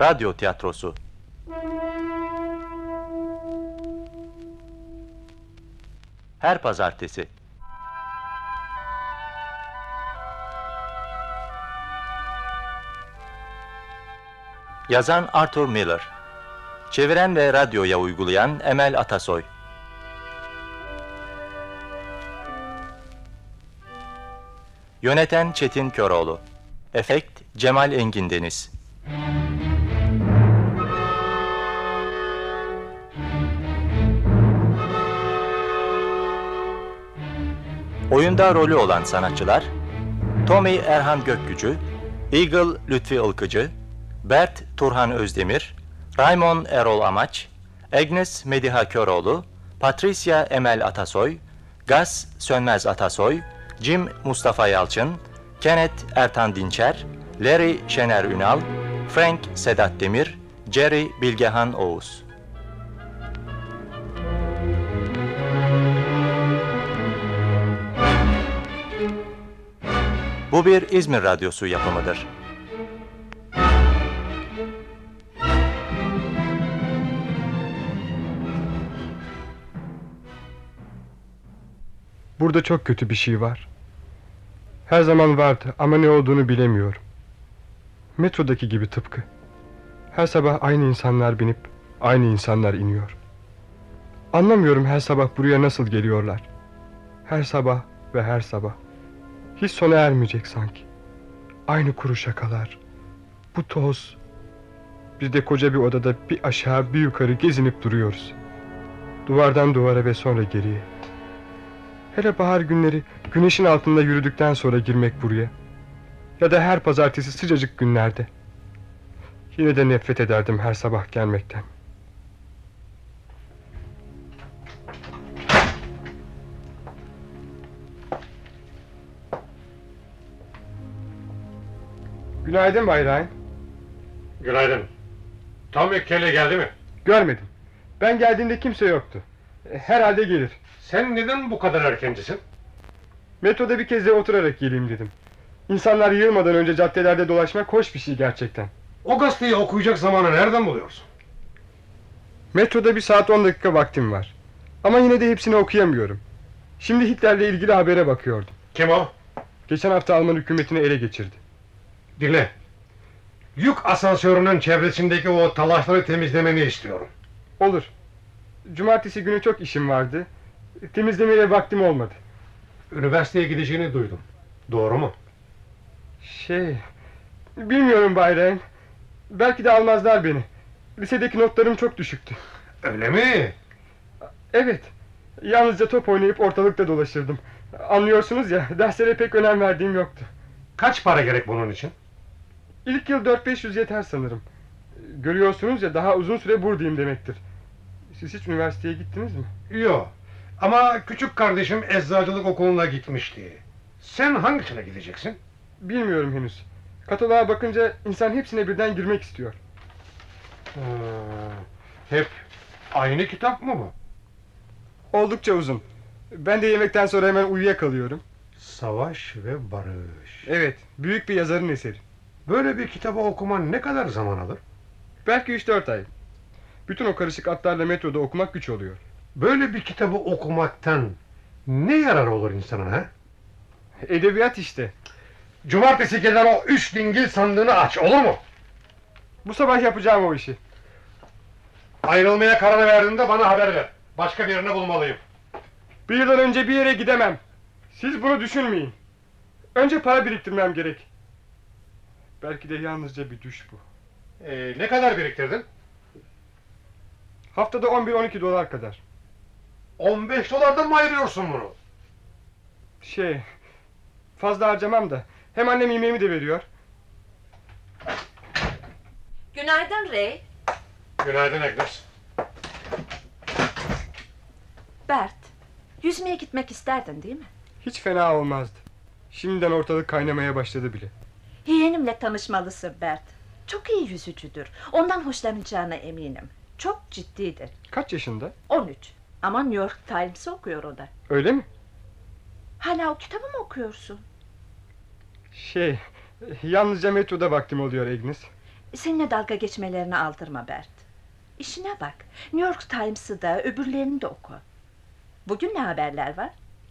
Radyo Tiyatrosu. Her pazartesi. Yazan Arthur Miller. Çeviren ve radyoya uygulayan Emel Atasoy. Yöneten Çetin Köroğlu. Efekt Cemal Engin Deniz Oyunda rolü olan sanatçılar Tommy Erhan Gökgücü, Eagle Lütfi Ilkıcı, Bert Turhan Özdemir, Raymond Erol Amaç, Agnes Mediha Köroğlu, Patricia Emel Atasoy, Gaz Sönmez Atasoy, Jim Mustafa Yalçın, Kenneth Ertan Dinçer, Larry Şener Ünal, Frank Sedat Demir, Jerry Bilgehan Oğuz. Bu bir İzmir Radyosu yapımıdır. Burada çok kötü bir şey var. Her zaman vardı ama ne olduğunu bilemiyorum. Metrodaki gibi tıpkı. Her sabah aynı insanlar binip aynı insanlar iniyor. Anlamıyorum her sabah buraya nasıl geliyorlar. Her sabah ve her sabah. Hiç sona ermeyecek sanki. Aynı kuru şakalar. Bu toz. Biz de koca bir odada bir aşağı bir yukarı gezinip duruyoruz. Duvardan duvara ve sonra geriye. Hele bahar günleri güneşin altında yürüdükten sonra girmek buraya. Ya da her pazartesi sıcacık günlerde. Yine de nefret ederdim her sabah gelmekten. Günaydın Bay Ryan. Günaydın. Tommy Kelly geldi mi? Görmedim. Ben geldiğimde kimse yoktu. Herhalde gelir. Sen neden bu kadar erkencisin? Metroda bir kez de oturarak geleyim dedim. İnsanlar yığılmadan önce caddelerde dolaşmak hoş bir şey gerçekten. O gazeteyi okuyacak zamanı nereden buluyorsun? Metroda bir saat 10 dakika vaktim var. Ama yine de hepsini okuyamıyorum. Şimdi Hitler'le ilgili habere bakıyordum. Kim o? Geçen hafta Alman hükümetini ele geçirdi. Dinle. Yük asansörünün çevresindeki o talaşları temizlemeni istiyorum. Olur. Cumartesi günü çok işim vardı. Temizlemeye vaktim olmadı. Üniversiteye gideceğini duydum. Doğru mu? Şey... Bilmiyorum Bayrain. Belki de almazlar beni. Lisedeki notlarım çok düşüktü. Öyle mi? Evet. Yalnızca top oynayıp ortalıkta dolaşırdım. Anlıyorsunuz ya, derslere pek önem verdiğim yoktu. Kaç para gerek bunun için? İlk yıl 4-500 yeter sanırım. Görüyorsunuz ya daha uzun süre buradayım demektir. Siz hiç üniversiteye gittiniz mi? Yok. Ama küçük kardeşim eczacılık okuluna gitmişti. Sen hangisine gideceksin? Bilmiyorum henüz. Kataloğa bakınca insan hepsine birden girmek istiyor. Hmm, hep aynı kitap mı bu? Oldukça uzun. Ben de yemekten sonra hemen uyuyakalıyorum. Savaş ve Barış. Evet, büyük bir yazarın eseri. Böyle bir kitabı okuman ne kadar zaman alır? Belki 3-4 ay. Bütün o karışık atlarla metroda okumak güç oluyor. Böyle bir kitabı okumaktan ne yarar olur insana ha? Edebiyat işte. Cumartesi gelen o üç dingil sandığını aç olur mu? Bu sabah yapacağım o işi. Ayrılmaya karar verdiğinde bana haber ver. Başka birini bulmalıyım. Bir yıldan önce bir yere gidemem. Siz bunu düşünmeyin. Önce para biriktirmem gerek. Belki de yalnızca bir düş bu. Ee, ne kadar biriktirdin? Haftada 11-12 dolar kadar. 15 dolardan mı ayırıyorsun bunu? Şey, fazla harcamam da. Hem annem yemeğimi de veriyor. Günaydın Ray. Günaydın Agnes. Bert, yüzmeye gitmek isterdin değil mi? Hiç fena olmazdı. Şimdiden ortalık kaynamaya başladı bile. Yeğenimle tanışmalısın Bert. Çok iyi yüzücüdür. Ondan hoşlanacağına eminim. Çok ciddidir. Kaç yaşında? 13. Ama New York Times okuyor o da. Öyle mi? Hala o kitabı mı okuyorsun? Şey, yalnızca metroda vaktim oluyor Agnes. Seninle dalga geçmelerini aldırma Bert. İşine bak. New York Times'ı da öbürlerini de oku. Bugün ne haberler var?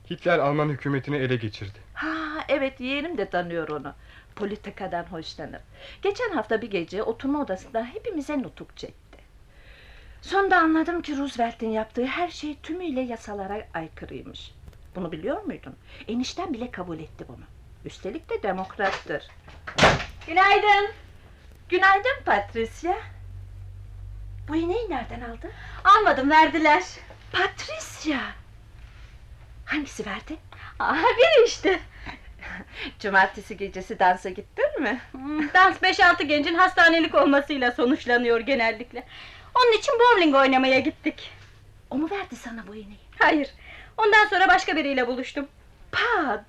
Hitler Alman hükümetini ele geçirdi. Ha evet yeğenim de tanıyor onu. Politikadan hoşlanır. Geçen hafta bir gece oturma odasında hepimize nutuk çekti. Sonunda anladım ki Roosevelt'in yaptığı her şey tümüyle yasalara aykırıymış. Bunu biliyor muydun? Enişten bile kabul etti bunu. Üstelik de demokrattır. Günaydın. Günaydın Patricia. Bu iğneyi nereden aldın? Almadım verdiler. Patricia. Hangisi verdi? Aa, biri işte. Cumartesi gecesi dansa gittin mi? Hmm, Dans 5-6 gencin hastanelik olmasıyla sonuçlanıyor genellikle. Onun için bowling oynamaya gittik. O mu verdi sana bu iğneyi? Hayır. Ondan sonra başka biriyle buluştum. Pat.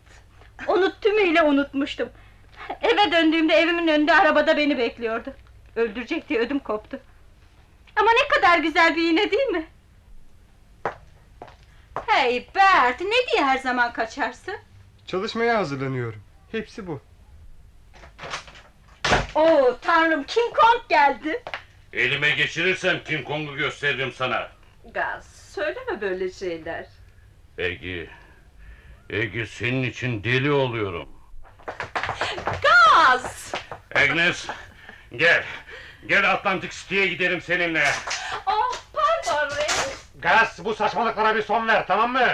Onu tümüyle unutmuştum. Eve döndüğümde evimin önünde arabada beni bekliyordu. Öldürecek diye ödüm koptu. Ama ne kadar güzel bir iğne değil mi? Hey Bert, ne diye her zaman kaçarsın? Çalışmaya hazırlanıyorum. Hepsi bu. Oo tanrım, King Kong geldi. Elime geçirirsem King Kong'u gösteririm sana. Gaz, söyleme böyle şeyler. Egi, Egi senin için deli oluyorum. Gaz! Agnes, gel. Gel Atlantic City'ye gidelim seninle. Oh, pardon Reis. Gaz bu saçmalıklara bir son ver tamam mı?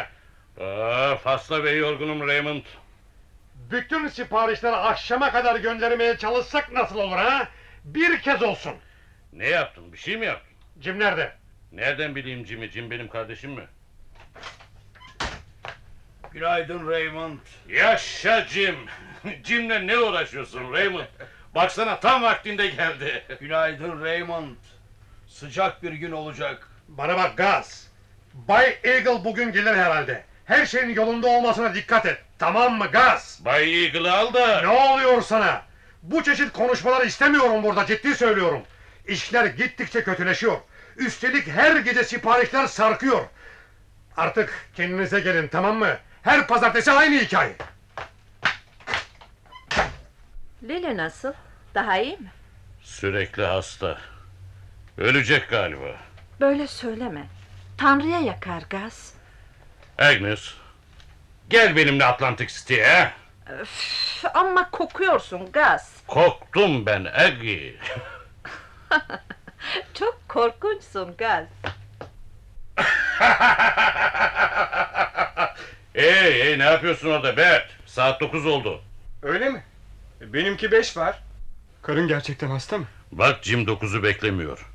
Aa, fazla ve yorgunum Raymond. Bütün siparişleri akşama kadar göndermeye çalışsak nasıl olur ha? Bir kez olsun. Ne yaptın? Bir şey mi yaptın? Jim nerede? Nereden bileyim Jim'i? Jim benim kardeşim mi? Günaydın Raymond. Yaşa Jim. Jim'le ne uğraşıyorsun Raymond? Baksana tam vaktinde geldi. Günaydın Raymond. Sıcak bir gün olacak. Bana bak Gaz. Bay Eagle bugün gelir herhalde. Her şeyin yolunda olmasına dikkat et. Tamam mı Gaz? Bay Eagle'ı al da. Ne oluyor sana? Bu çeşit konuşmalar istemiyorum burada ciddi söylüyorum. İşler gittikçe kötüleşiyor. Üstelik her gece siparişler sarkıyor. Artık kendinize gelin tamam mı? Her pazartesi aynı hikaye. Lili nasıl? Daha iyi mi? Sürekli hasta. Ölecek galiba. Böyle söyleme. Tanrı'ya yakar Gaz. Agnes, gel benimle Atlantic City'ye. Üf, ama kokuyorsun Gaz. Korktum ben Aggie. Çok korkunçsun Gaz. hey hey ne yapıyorsun orada Bert? Saat dokuz oldu. Öyle mi? Benimki beş var. Karın gerçekten hasta mı? Bak Jim dokuzu beklemiyor.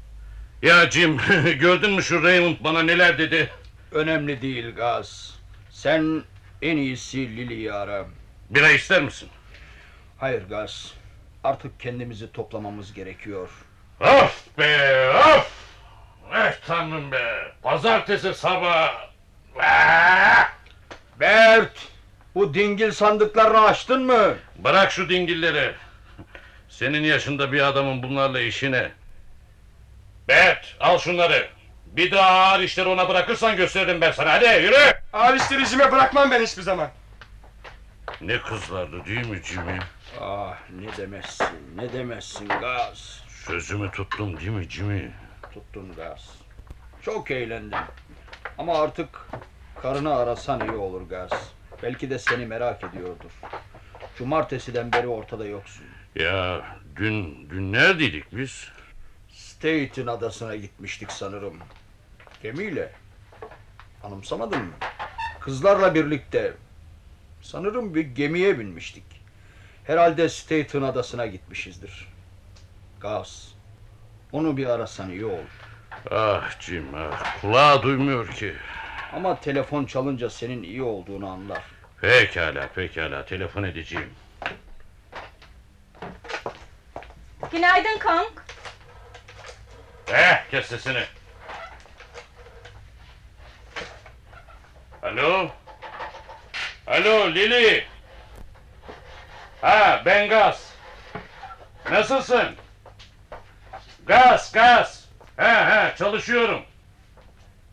Ya Jim gördün mü şu Raymond bana neler dedi? Önemli değil Gaz. Sen en iyisi Lily'yi ara. Bira ister misin? Hayır Gaz. Artık kendimizi toplamamız gerekiyor. Of be of! Eh tanrım be! Pazartesi sabah... Ah! Bert! Bu dingil sandıklarını açtın mı? Bırak şu dingilleri. Senin yaşında bir adamın bunlarla işine. Bert al şunları. Bir daha ağır işleri ona bırakırsan gösteririm ben sana. Hadi yürü. Ağır işleri bırakmam ben hiçbir zaman. Ne kızlardı değil mi Jimmy? Ah ne demezsin ne demezsin Gaz. Sözümü tuttum değil mi Jimmy? Tuttun Gaz. Çok eğlendim. Ama artık karını arasan iyi olur Gaz. Belki de seni merak ediyordur. Cumartesiden beri ortada yoksun. Ya dün, dün neredeydik biz? Staten adasına gitmiştik sanırım. Gemiyle. Anımsamadın mı? Kızlarla birlikte. Sanırım bir gemiye binmiştik. Herhalde Staten adasına gitmişizdir. Gaz. Onu bir arasan iyi olur. Ah Jim ah. Kulağı duymuyor ki. Ama telefon çalınca senin iyi olduğunu anlar. Pekala pekala telefon edeceğim. Günaydın Kong. Eh kes sesini. Alo? Alo Lili? Ha ben Gaz. Nasılsın? Gaz Gaz. Ha ha çalışıyorum.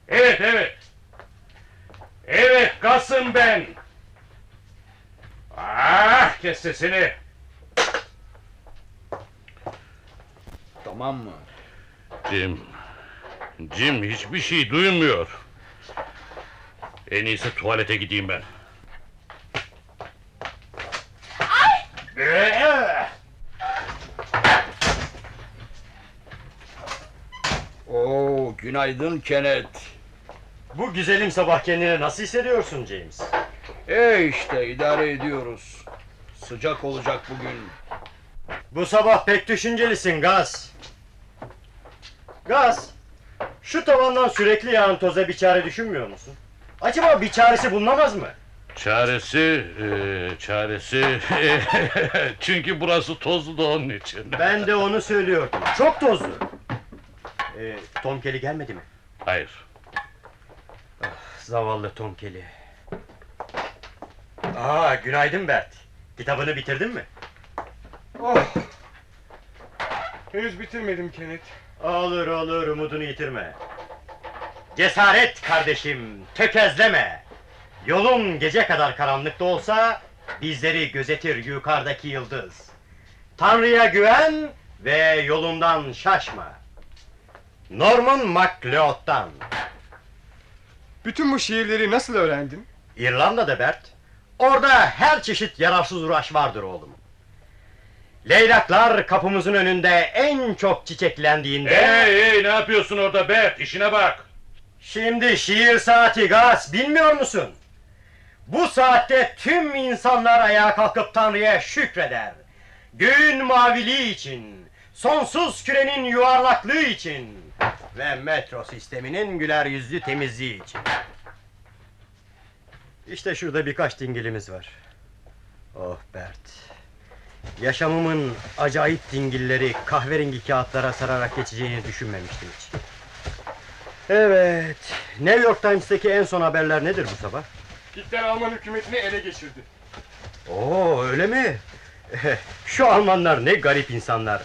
Evet evet. Evet Gaz'ım ben. Ah kes sesini. Tamam mı? Jim. Jim hiçbir şey duymuyor. En iyisi tuvalete gideyim ben. Oo, günaydın Kenneth. Bu güzelim sabah kendini nasıl hissediyorsun James? E işte idare ediyoruz. Sıcak olacak bugün. Bu sabah pek düşüncelisin Gaz. Gaz, şu tavandan sürekli yağan toza bir çare düşünmüyor musun? Acaba bir çaresi bulunamaz mı? Çaresi, eee, çaresi... Çünkü burası tozlu da onun için. Ben de onu söylüyordum. Çok tozlu. Ee, Tom Kelly gelmedi mi? Hayır. Zavallı Tom Kelly. Aa, günaydın Bert. Kitabını bitirdin mi? Oh! Henüz bitirmedim Kenneth. Olur olur umudunu yitirme. Cesaret kardeşim, tökezleme. Yolun gece kadar karanlıkta olsa bizleri gözetir yukarıdaki yıldız. Tanrı'ya güven ve yolundan şaşma. Norman MacLeod'dan. Bütün bu şiirleri nasıl öğrendin? İrlanda'da Bert. Orada her çeşit yararsız uğraş vardır oğlum. Leylaklar kapımızın önünde en çok çiçeklendiğinde... Hey hey ne yapıyorsun orada Bert? İşine bak. Şimdi şiir saati gaz bilmiyor musun? Bu saatte tüm insanlar ayağa kalkıp Tanrı'ya şükreder. Göğün maviliği için, sonsuz kürenin yuvarlaklığı için ve metro sisteminin güler yüzlü temizliği için. İşte şurada birkaç dingilimiz var. Oh Bert. Yaşamımın acayip dingilleri kahverengi kağıtlara sararak geçeceğini düşünmemiştim hiç. Evet. New York Times'taki en son haberler nedir bu sabah? Hitler Alman hükümetini ele geçirdi. Oo öyle mi? Şu Almanlar ne garip insanlar.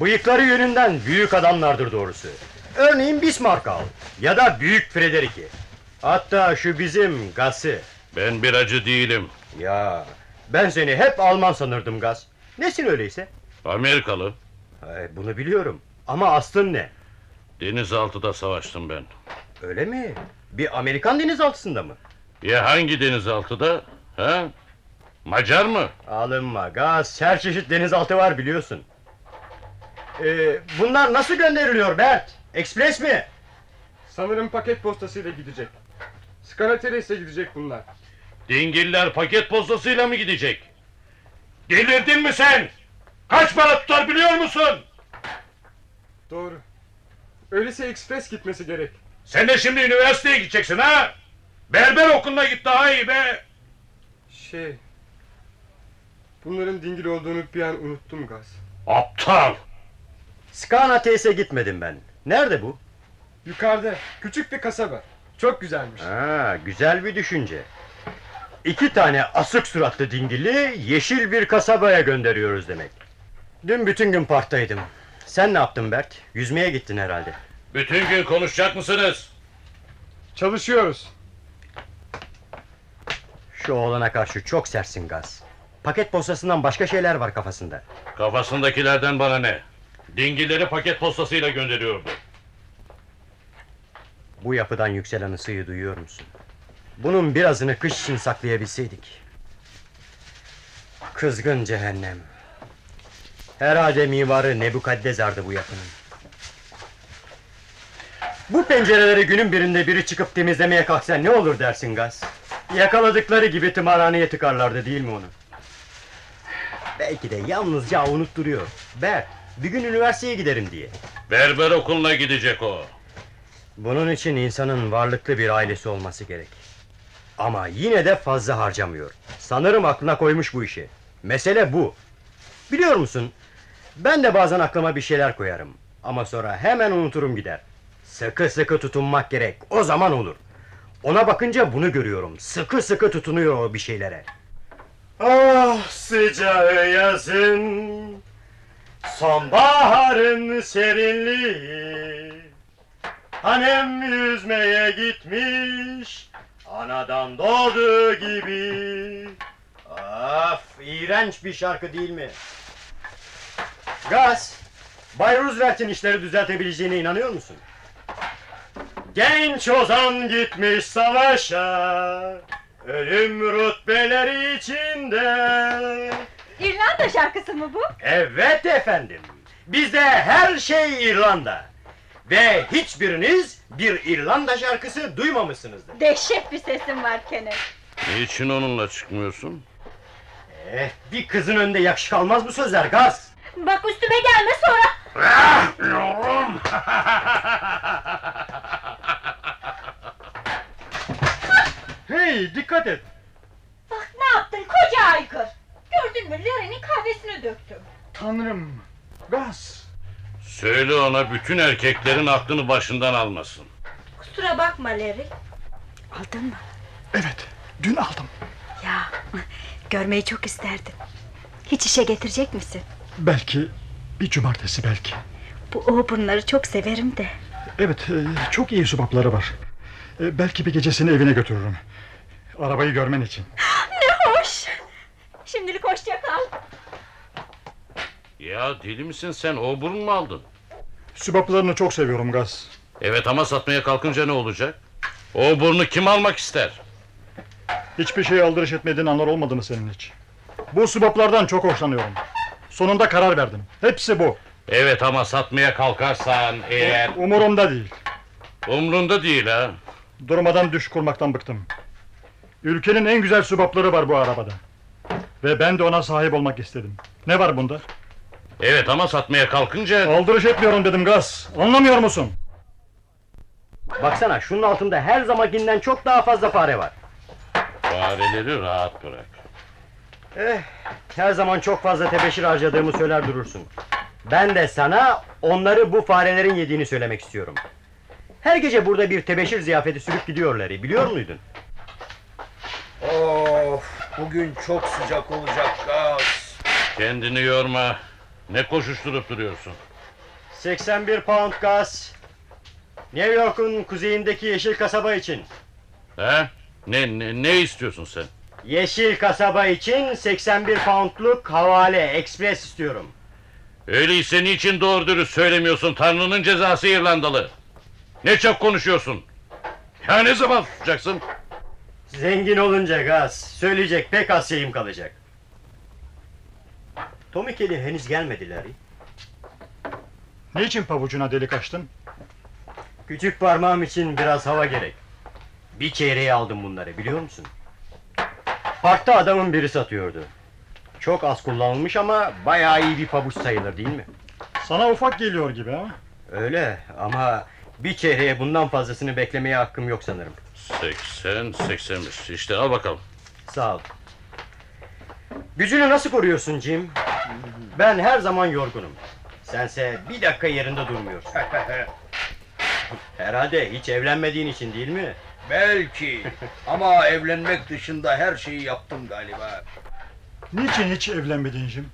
Bıyıkları yönünden büyük adamlardır doğrusu. Örneğin Bismarck al. Ya da Büyük Frederik'i. Hatta şu bizim Gas'ı. Ben bir acı değilim. Ya ben seni hep Alman sanırdım Gas. Nesin öyleyse? Amerikalı. Ay, bunu biliyorum. Ama aslın ne? Denizaltıda savaştım ben. Öyle mi? Bir Amerikan denizaltısında mı? Ya hangi denizaltıda? Ha? Macar mı? Alınma gaz, her çeşit denizaltı var biliyorsun. Ee, bunlar nasıl gönderiliyor Bert? Ekspres mi? Sanırım paket postasıyla gidecek. Skanateres'e gidecek bunlar. Dingiller paket postasıyla mı gidecek? Delirdin mi sen? Kaç para tutar biliyor musun? Doğru. Öyleyse ekspres gitmesi gerek. Sen de şimdi üniversiteye gideceksin ha? Berber okuluna git daha iyi be. Şey... Bunların dingil olduğunu bir an unuttum Gaz. Aptal. Skanates'e gitmedim ben. Nerede bu? Yukarıda küçük bir kasaba. Çok güzelmiş. Ha, güzel bir düşünce. İki tane asık suratlı dingili yeşil bir kasabaya gönderiyoruz demek. Dün bütün gün parktaydım. Sen ne yaptın Bert? Yüzmeye gittin herhalde. Bütün gün konuşacak mısınız? Çalışıyoruz. Şu oğlana karşı çok sertsin gaz. Paket postasından başka şeyler var kafasında. Kafasındakilerden bana ne? Dingilleri paket postasıyla gönderiyordu. Bu yapıdan yükselen ısıyı duyuyor musun? Bunun birazını kış için saklayabilseydik. Kızgın cehennem. Herhalde mimarı Nebukaddezar'dı bu yapının. Bu pencereleri günün birinde biri çıkıp temizlemeye kalksa ne olur dersin Gaz? Yakaladıkları gibi tımarhaneye tıkarlardı değil mi onu? Belki de yalnızca unutturuyor. Ber, bir gün üniversiteye giderim diye. Berber okuluna gidecek o. Bunun için insanın varlıklı bir ailesi olması gerek. Ama yine de fazla harcamıyor. Sanırım aklına koymuş bu işi. Mesele bu. Biliyor musun? Ben de bazen aklıma bir şeyler koyarım. Ama sonra hemen unuturum gider. Sıkı sıkı tutunmak gerek. O zaman olur. Ona bakınca bunu görüyorum. Sıkı sıkı tutunuyor o bir şeylere. Ah sıcağı yazın. Sonbaharın serinliği. Hanem yüzmeye gitmiş Anadan doğduğu gibi Of iğrenç bir şarkı değil mi? Gaz Bay Roosevelt'in işleri düzeltebileceğine inanıyor musun? Genç ozan gitmiş savaşa Ölüm rütbeleri içinde İrlanda şarkısı mı bu? Evet efendim Bizde her şey İrlanda Ve hiçbiriniz bir İrlanda şarkısı duymamışsınızdır Dehşet bir sesin var Kenneth. Niçin onunla çıkmıyorsun? Eh, bir kızın önünde yakışık almaz bu sözler gaz Bak üstüme gelme sonra. Yavrum! Hey dikkat et. Bak ne yaptın koca aygır. Gördün mü Larry'nin kahvesini döktüm. Tanrım. Gaz. Söyle ona bütün erkeklerin aklını başından almasın. Kusura bakma Larry. Aldın mı? Evet. Dün aldım. Ya görmeyi çok isterdim. Hiç işe getirecek misin? Belki bir cumartesi belki. Bu Auburn'ları çok severim de. Evet e, çok iyi subapları var. E, Belki bir gecesini evine götürürüm. Arabayı görmen için. Ne hoş. Şimdilik hoşça kal. Ya deli misin sen? O burun mu aldın? Subaplarını çok seviyorum Gaz. Evet ama satmaya kalkınca ne olacak? O burnu kim almak ister? Hiçbir şeye aldırış etmediğin anlar olmadı mı senin hiç? Bu subaplardan çok hoşlanıyorum. Sonunda karar verdim. Hepsi bu. Evet ama satmaya kalkarsan eğer... Umurumda değil. Umrunda değil ha. Durmadan düş kurmaktan bıktım. Ülkenin en güzel subapları var bu arabada. Ve ben de ona sahip olmak istedim. Ne var bunda? Evet ama satmaya kalkınca... Aldırış etmiyorum dedim Gaz. Anlamıyor musun? Baksana şunun altında her zamankinden çok daha fazla fare var Fareleri rahat bırak. Eh, her zaman çok fazla tebeşir harcadığımı söyler durursun. Ben de sana onları bu farelerin yediğini söylemek istiyorum. Her gece burada bir tebeşir ziyafeti sürüp gidiyorlar. Biliyor muydun? Of bugün çok sıcak olacak gaz. Kendini yorma. Ne koşuşturup duruyorsun? 81 pound gaz. New York'un kuzeyindeki yeşil kasaba için. He? Ne, ne, ne istiyorsun sen? Yeşil kasaba için 81 poundluk havale, ekspres istiyorum. Öyleyse niçin doğru dürüst söylemiyorsun Tanrı'nın cezası İrlandalı? Ne çok konuşuyorsun? Ya ne zaman susacaksın? Zengin olunca gaz, söyleyecek pek az şeyim kalacak. Tommy Kelly henüz gelmediler. Niçin pabucuna delik açtın? Küçük parmağım için biraz hava gerek. Bir çeyreğe aldım bunları biliyor musun? Parkta adamın biri satıyordu. Çok az kullanılmış ama bayağı iyi bir pabuç sayılır değil mi? Sana ufak geliyor gibi ha? Öyle ama bir çeyreğe bundan fazlasını beklemeye hakkım yok sanırım. 80, 85. İşte al bakalım. Sağ ol. Gücünü nasıl koruyorsun Jim? Ben her zaman yorgunum. Sense bir dakika yerinde durmuyorsun. Herhalde hiç evlenmediğin için değil mi? Belki ama evlenmek dışında her şeyi yaptım galiba. Niçin hiç evlenmedin Jim?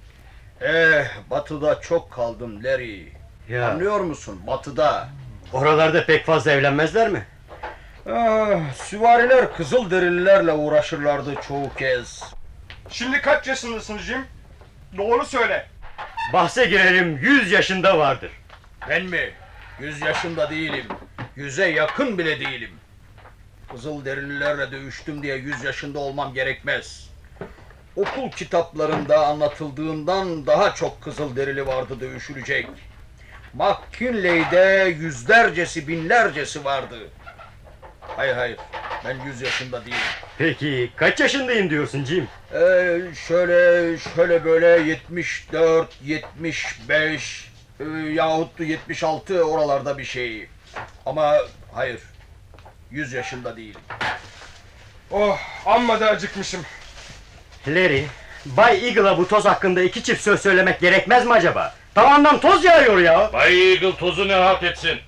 Eh batıda çok kaldım Larry. Ya Anlıyor musun batıda? oralarda pek fazla evlenmezler mi? Ah, süvariler kızılderililerle uğraşırlardı çoğu kez. Şimdi kaç yaşındasın Jim? Doğru söyle. Bahse girerim 100 yaşında vardır. Ben mi? Yüz yaşında değilim. Yüze yakın bile değilim. Kızılderililerle dövüştüm diye yüz yaşında olmam gerekmez. Okul kitaplarında anlatıldığından daha çok Kızılderili vardı dövüşülecek. McKinley'de yüzlercesi binlercesi vardı. Hayır hayır ben yüz yaşında değilim. Peki kaç yaşındayım diyorsun Jim? Ee, şöyle şöyle böyle 74, 75 e, yahut da 76 oralarda bir şey. Ama hayır. 100 yaşında değilim. Oh amma da acıkmışım. Larry, Bay Eagle'a bu toz hakkında iki çift söz söylemek gerekmez mi acaba? Tavandan toz yağıyor ya. Bay Eagle tozu ne halt etsin?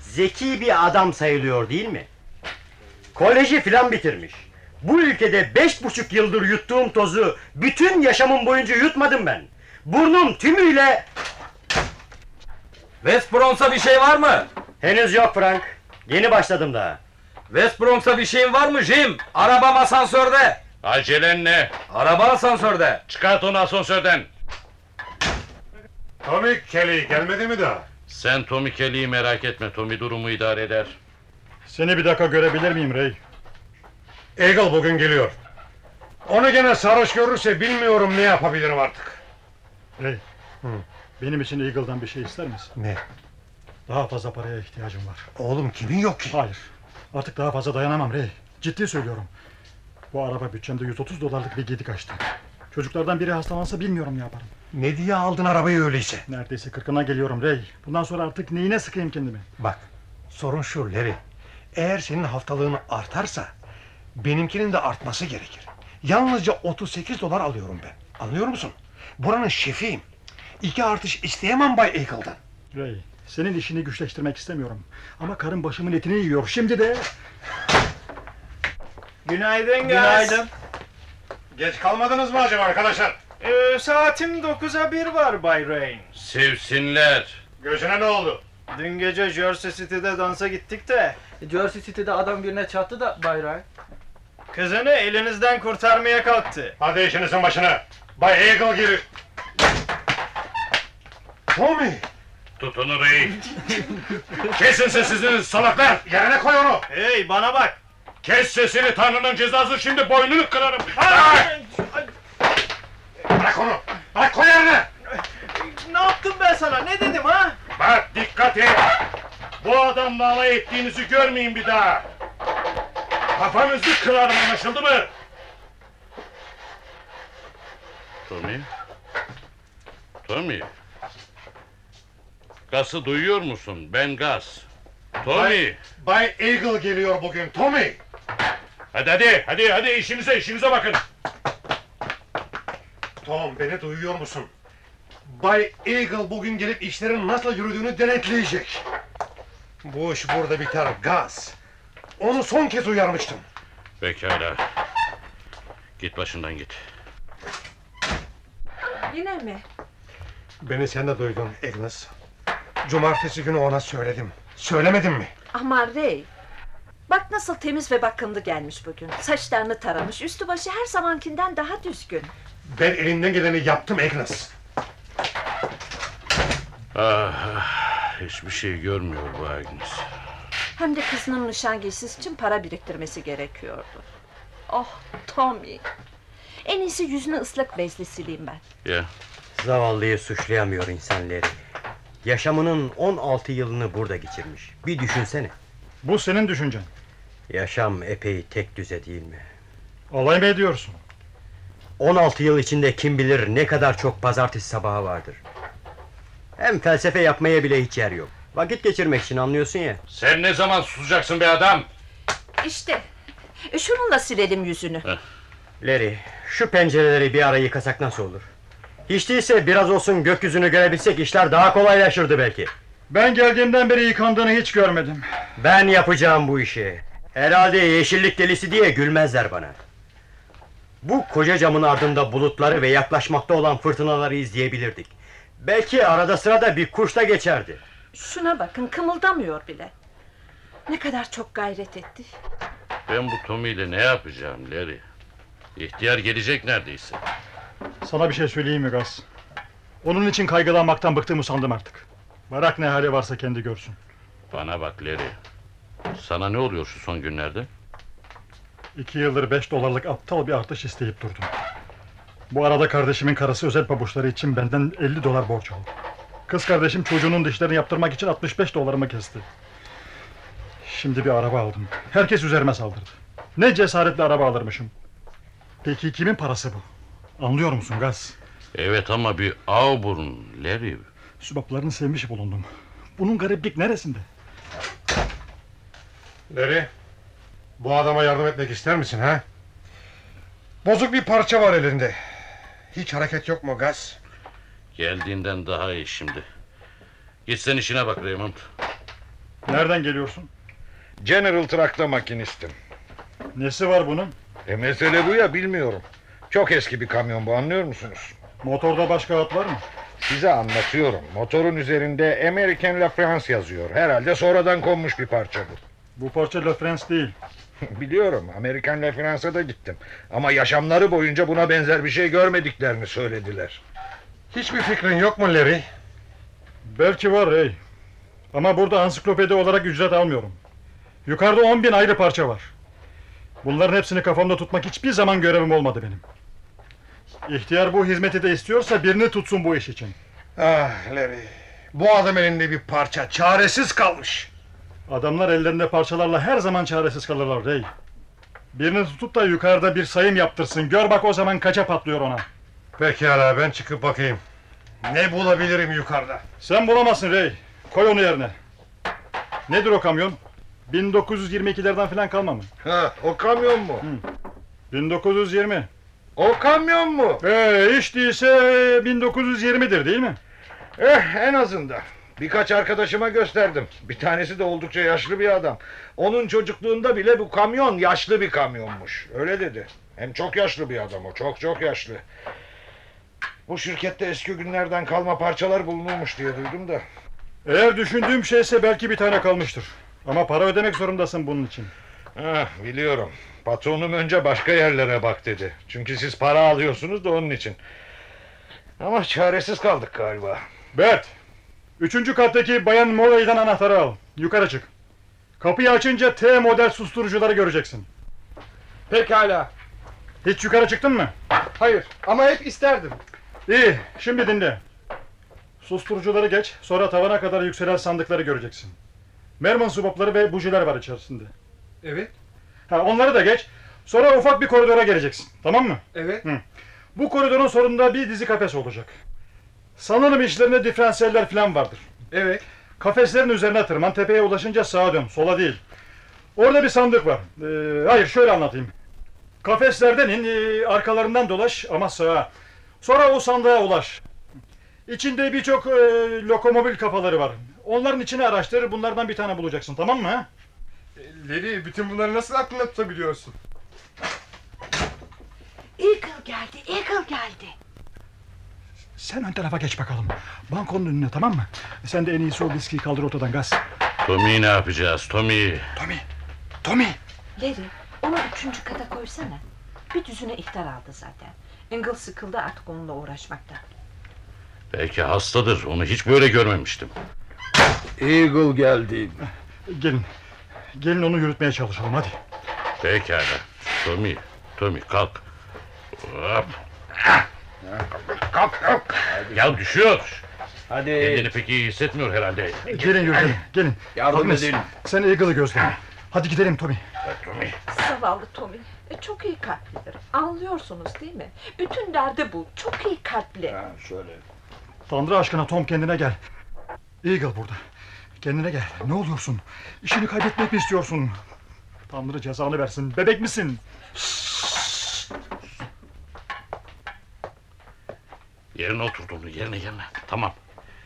Zeki bir adam sayılıyor değil mi? Koleji filan bitirmiş. Bu ülkede beş buçuk yıldır yuttuğum tozu bütün yaşamım boyunca yutmadım ben. Burnum tümüyle... West Bronx'a bir şey var mı? Henüz yok Frank. Yeni başladım daha. West Bronx'a bir şeyin var mı Jim? Arabam asansörde. Acelen ne? Araba asansörde. Çıkart onu asansörden. Tommy Kelly gelmedi mi daha? Sen Tommy Kelly'yi merak etme. Tommy durumu idare eder. Seni bir dakika görebilir miyim Ray? Eagle bugün geliyor. Onu gene sarhoş görürse bilmiyorum ne yapabilirim artık. Ray. Benim için Eagle'dan bir şey ister misin? Ne? Daha fazla paraya ihtiyacım var. Oğlum kimin yok ki? Hayır. Artık daha fazla dayanamam Ray. Ciddi söylüyorum. Bu araba bütçemde 130 dolarlık bir gedik açtı. Çocuklardan biri hastalansa bilmiyorum ne yaparım. Ne diye aldın arabayı öyleyse? Neredeyse kırkına geliyorum Ray. Bundan sonra artık neyine sıkayım kendimi? Bak sorun şu Larry. Eğer senin haftalığın artarsa benimkinin de artması gerekir. Yalnızca 38 dolar alıyorum ben. Anlıyor musun? Buranın şefiyim. İki artış isteyemem Bay Eagle'dan. Ray, senin işini güçleştirmek istemiyorum. Ama karın başımın etini yiyor. Şimdi de... Günaydın Günaydın. Geç kalmadınız mı acaba arkadaşlar? Ee, saatim 9'a 1 var Bay Rain. Sevsinler. Gözüne ne oldu? Dün gece Jersey City'de dansa gittik de Jersey City'de adam birine çattı da bayrağı. kızını elinizden kurtarmaya kalktı. Hadi işinizin başına. Bay Eagle gelir. Tommy! Tutun Ray. Kesin sesinizi salaklar. Yerine koy onu. Hey bana bak. Kes sesini Tanrı'nın cezası şimdi boynunu kırarım. Ay, ay, Bırak onu. Bırak koy yerine. ne yaptım ben sana? Ne dedim ha? Bak dikkat et. Bu adamla alay ettiğinizi görmeyin bir daha. Kafanızı kırarım anlaşıldı mı? Tommy? Tommy? Gaz'ı duyuyor musun? Ben Gaz. Tommy! Bay Eagle geliyor bugün. Tommy! Hadi hadi hadi hadi işinize işinize bakın. Tom beni duyuyor musun? Bay Eagle bugün gelip işlerin nasıl yürüdüğünü denetleyecek. Bu iş burada biter. Gaz. Onu son kez uyarmıştım. Pekala. Git başından git. Yine mi? Beni sen de duydun Agnes. Cumartesi günü ona söyledim. Söylemedim mi? Ama Ray. Bak nasıl temiz ve bakımlı gelmiş bugün. Saçlarını taramış, üstü başı her zamankinden daha düzgün. Ben elimden geleni yaptım Agnes. Ah, ah, hiçbir şey görmüyor bu Agnes. Hem de kızının nişan giysisi için para biriktirmesi gerekiyordu. Oh Tommy. En iyisi yüzünü ıslak bezle sileyim ben. Ya Zavallıyı suçlayamıyor insanları. Yaşamının 16 yılını burada geçirmiş. Bir düşünsene. Bu senin düşüncen. Yaşam epey tek düze değil mi? Alay mı ediyorsun? 16 yıl içinde kim bilir ne kadar çok pazartesi sabahı vardır. Hem felsefe yapmaya bile hiç yer yok. Vakit geçirmek için anlıyorsun ya. sen ne zaman susacaksın be adam? İşte şununla silelim yüzünü. Larry, şu pencereleri bir ara yıkasak nasıl olur? Hiç değilse biraz olsun gökyüzünü görebilsek işler daha kolaylaşırdı belki. Ben geldiğimden beri yıkandığını hiç görmedim. Ben yapacağım bu işi. Herhalde yeşillik delisi diye gülmezler bana. Bu koca camın ardında bulutları ve yaklaşmakta olan fırtınaları izleyebilirdik. Belki arada sırada bir kuş da geçerdi. Şuna bakın kımıldamıyor bile. Ne kadar çok gayret etti. Ben bu Tommy ile ne yapacağım Larry? İhtiyar gelecek neredeyse. Sana bir şey söyleyeyim mi Gaz? Onun için kaygılanmaktan bıktığımı sandım artık. Bırak ne hali varsa kendi görsün. Bana bak Larry. Sana ne oluyor şu son günlerde? İki yıldır beş dolarlık aptal bir artış isteyip durdum. Bu arada kardeşimin karısı özel pabuçları için benden 50 dolar borç aldı. Kız kardeşim çocuğunun dişlerini yaptırmak için 65 dolarımı kesti. Şimdi bir araba aldım. Herkes üzerime saldırdı. Ne cesaretle araba alırmışım. Peki kimin parası bu? Anlıyor musun Gaz? Evet ama bir Auburn Larry. Sübaplarını sevmiş bulundum. Bunun gariplik neresinde? Larry, bu adama yardım etmek ister misin ha? Bozuk bir parça var elinde. Hiç hareket yok mu Gaz? Geldiğinden daha iyi şimdi. Git sen işine bak Raymond. Nereden geliyorsun? General Truck'ta makinistim. Nesi var bunun? E mesele bu ya bilmiyorum. Çok eski bir kamyon bu anlıyor musunuz? Motorda başka at var mı? Size anlatıyorum. Motorun üzerinde American La France yazıyor. Herhalde sonradan konmuş bir parça bu. Bu parça La France değil. Biliyorum Amerikan La France'a da gittim. Ama yaşamları boyunca buna benzer bir şey görmediklerini söylediler. Hiçbir fikrin yok mu Larry? Belki var hey. Ama burada ansiklopedi olarak ücret almıyorum. Yukarıda 10 bin ayrı parça var. Bunların hepsini kafamda tutmak hiçbir zaman görevim olmadı benim. İhtiyar bu hizmeti de istiyorsa birini tutsun bu iş için. Ah Larry. Bu adam elinde bir parça. Çaresiz kalmış. Adamlar ellerinde parçalarla her zaman çaresiz kalırlar Rey. Birini tutup da yukarıda bir sayım yaptırsın. Gör bak o zaman kaça patlıyor ona. Pekala ben çıkıp bakayım. Ne bulabilirim yukarıda? Sen bulamazsın Rey. Koy onu yerine. Nedir o kamyon? 1922'lerden falan kalma mı? Ha, o kamyon mu? 1920. O kamyon mu? Ee, hiç değilse 1920'dir değil mi? Eh en azından. Birkaç arkadaşıma gösterdim. Bir tanesi de oldukça yaşlı bir adam. Onun çocukluğunda bile bu kamyon yaşlı bir kamyonmuş. Öyle dedi. Hem çok yaşlı bir adam o. Çok çok yaşlı. Bu şirkette eski günlerden kalma parçalar bulunurmuş diye duydum da. Eğer düşündüğüm şeyse belki bir tane kalmıştır. Ama para ödemek zorundasın bunun için. Ah biliyorum. Patronum önce başka yerlere bak dedi. Çünkü siz para alıyorsunuz da onun için. Ama çaresiz kaldık galiba. Bert, üçüncü kattaki Bayan Mollay'dan anahtarı al. Yukarı çık. Kapıyı açınca T model susturucuları göreceksin. Pekala. Hiç yukarı çıktın mı? Hayır ama hep isterdim. İyi, şimdi dinle. Susturucuları geç, sonra tavana kadar yükselen sandıkları göreceksin. Merman subapları ve bujiler var içerisinde. Evet. Ha, onları da geç, sonra ufak bir koridora geleceksin. Tamam mı? Evet. Hı. Bu koridorun sonunda bir dizi kafes olacak. Sanırım içlerinde diferansiyeller falan vardır. Evet. Kafeslerin üzerine tırman, tepeye ulaşınca sağa dön, sola değil. Orada bir sandık var. Ee, hayır, şöyle anlatayım. Kafeslerden in, e, arkalarından dolaş ama sağa. Sonra o sandığa ulaş. İçinde birçok e, lokomobil kafaları var. Onların içini araştır, bunlardan bir tane bulacaksın, tamam mı? Leri bütün bunları nasıl aklında tutabiliyorsun? Eagle geldi, Eagle geldi. Sen ön tarafa geç bakalım. Bankonun önüne, tamam mı? Sen de en iyisi o viskiyi kaldır ortadan gaz. Tommy ne yapacağız Tommy? Tommy, Tommy! Larry, onu üçüncü kata koysana. Bir düzüne ihtar aldı zaten. Engel sıkıldı artık onunla uğraşmaktan. Belki hastadır. Onu hiç böyle görmemiştim. Eagle geldi. Gelin, gelin onu yürütmeye çalışalım, hadi. Pekala. Tommy, Tommy kalk. Hop. Kalk kalk. Ya düşüyor. Hadi. Kendini pek iyi hissetmiyor herhalde. Gelin yürüyelim, gelin. Yardım Agnes, edin. Sen Eagle'ı gözle. Hadi gidelim Tommy. Tommy. Zavallı Tommy. E, çok iyi kalplidir. Anlıyorsunuz değil mi? Bütün derdi bu. Çok iyi kalpli. şöyle. Tanrı aşkına Tom kendine gel. Eagle burada. Kendine gel. Ne oluyorsun? İşini kaybetmek mi istiyorsun? Tanrı cezanı versin. Bebek misin? Yerine oturdu onu. Yerine yerine. Tamam.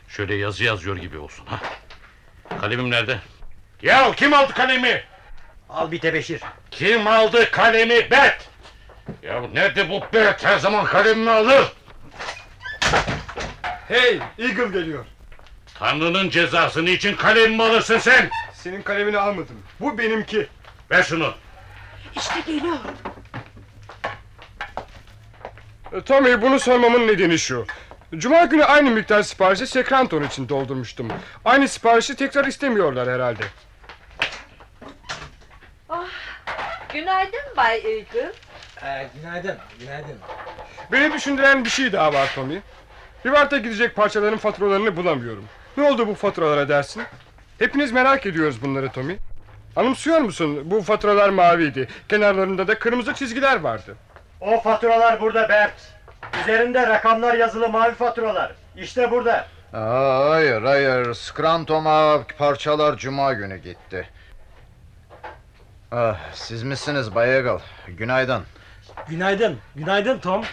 Şöyle yazı yazıyor gibi olsun. ha. Kalemim nerede? Ya kim aldı kalemi? Al bir tebeşir. Kim aldı kalemi Bet? Ya nerede bu Bet? Her zaman kalemimi alır. Hey Eagle geliyor. Tanrı'nın cezası için kalemimi alırsın sen? Senin kalemini almadım. Bu benimki. Ver şunu. İşte geliyor. E, Tommy bunu sormamın nedeni şu. Cuma günü aynı miktar siparişi Sekranton için doldurmuştum. Aynı siparişi tekrar istemiyorlar herhalde. Günaydın Bay Eagle. Ee, günaydın, günaydın. Beni düşündüren bir şey daha var Tommy. Rivart'a gidecek parçaların faturalarını bulamıyorum. Ne oldu bu faturalara dersin? Hepiniz merak ediyoruz bunları Tommy. Anımsıyor musun? Bu faturalar maviydi. Kenarlarında da kırmızı çizgiler vardı. O faturalar burada Bert. Üzerinde rakamlar yazılı mavi faturalar. İşte burada. Aa, hayır hayır Scranton'a parçalar cuma günü gitti. Ah, siz misiniz Bay Eagle? Günaydın. Günaydın, günaydın Tom.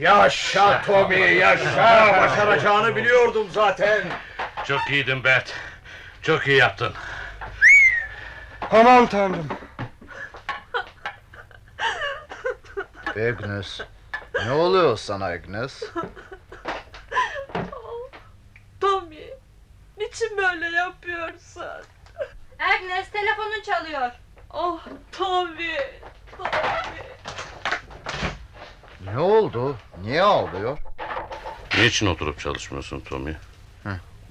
Yaşa Tommy yaşa. Başaracağını biliyordum zaten. Çok iyiydin Bet. Çok iyi yaptın. Aman tanrım. Agnes. Ne oluyor sana Agnes? Tommy, niçin böyle yapıyorsun? Agnes telefonun çalıyor. Oh Tommy, Tommy. Ne oldu? Niye ağlıyor? Niçin oturup çalışmıyorsun Tommy?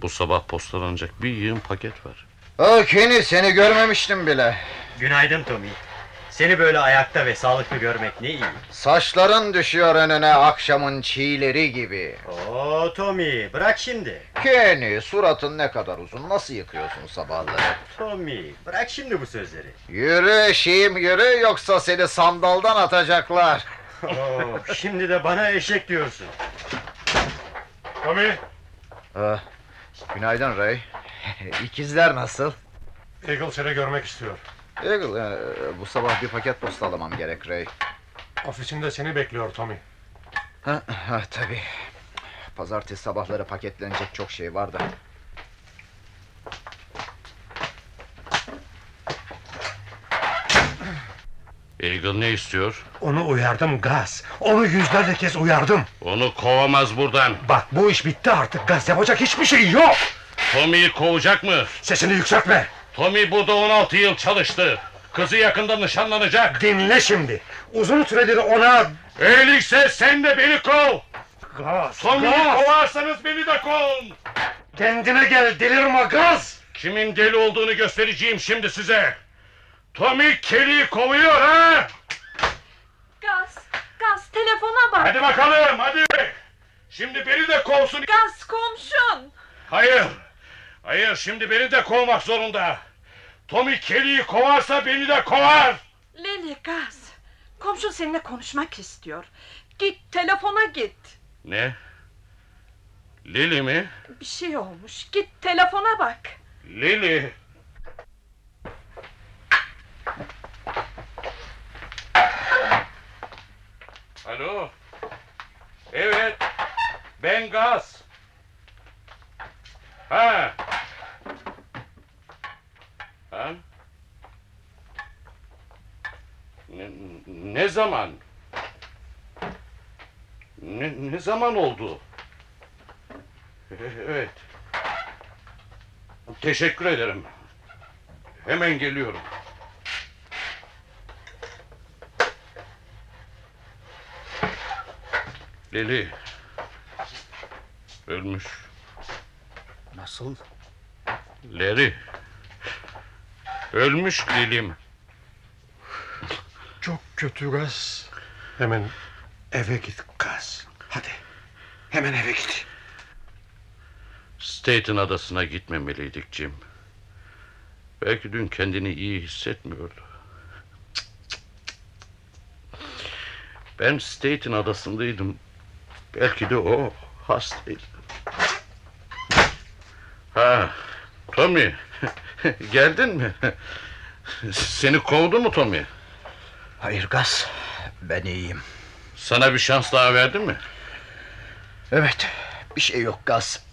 Bu sabah postalanacak bir yığın paket var. Aa, Kenny seni görmemiştim bile. Günaydın Tommy. Seni böyle ayakta ve sağlıklı görmek ne iyi. Saçların düşüyor önüne akşamın çiğleri gibi. Oo Tommy bırak şimdi. Kenny suratın ne kadar uzun nasıl yıkıyorsun sabahları? Tommy bırak şimdi bu sözleri. Yürü eşeğim yürü yoksa seni sandaldan atacaklar. Oo, şimdi de bana eşek diyorsun. Tommy, Ah, günaydın Ray. İkizler nasıl? Eagle seni görmek istiyor. Eagle, e, bu sabah bir paket postalamam gerek Ray. Ofisinde seni bekliyor Tommy. Ha, ha tabii. Pazartesi sabahları paketlenecek çok şey var da. Eagle ne istiyor? Onu uyardım Gaz. Onu yüzlerce kez uyardım. Onu kovamaz buradan. Bak bu iş bitti artık Gaz. Yapacak hiçbir şey yok. Tommy'yi kovacak mı? Sesini yükseltme. Tommy burada 16 yıl çalıştı. Kızı yakında nişanlanacak. Dinle şimdi. Uzun süredir ona... Öyleyse sen de beni kov. Gaz, Tommy'yi kovarsanız beni de kovun. Kendine gel delirme Gaz. Kimin deli olduğunu göstereceğim şimdi size. Tommy Kelly'yi kovuyor ha? Gaz, Gaz telefona bak. Hadi bakalım hadi. Şimdi beni de kovsun. Gaz komşun. Hayır. Hayır şimdi beni de kovmak zorunda. Tommy Kelly'yi kovarsa beni de kovar. Leli Gaz. Komşun seninle konuşmak istiyor. Git telefona git. Ne? Lily mi? Bir şey olmuş. Git telefona bak. Lily. Alo. Evet. Ben Gaz. Ha. Ha? Ne, ne zaman? Ne, ne zaman oldu? Evet. Teşekkür ederim. Hemen geliyorum. Leli. Ölmüş. Nasıl? Leri. Ölmüş Lilim. Çok kötü Gaz. Hemen eve git Gaz. Hadi. Hemen eve git. Staten adasına gitmemeliydik Jim. Belki dün kendini iyi hissetmiyordu. Ben Staten adasındaydım. Belki de o hastaydı. Ha, Tommy. Geldin mi? Seni kovdu mu Tommy? Hayır Gaz, ben iyiyim. Sana bir şans daha verdi mi? Evet, bir şey yok Gaz.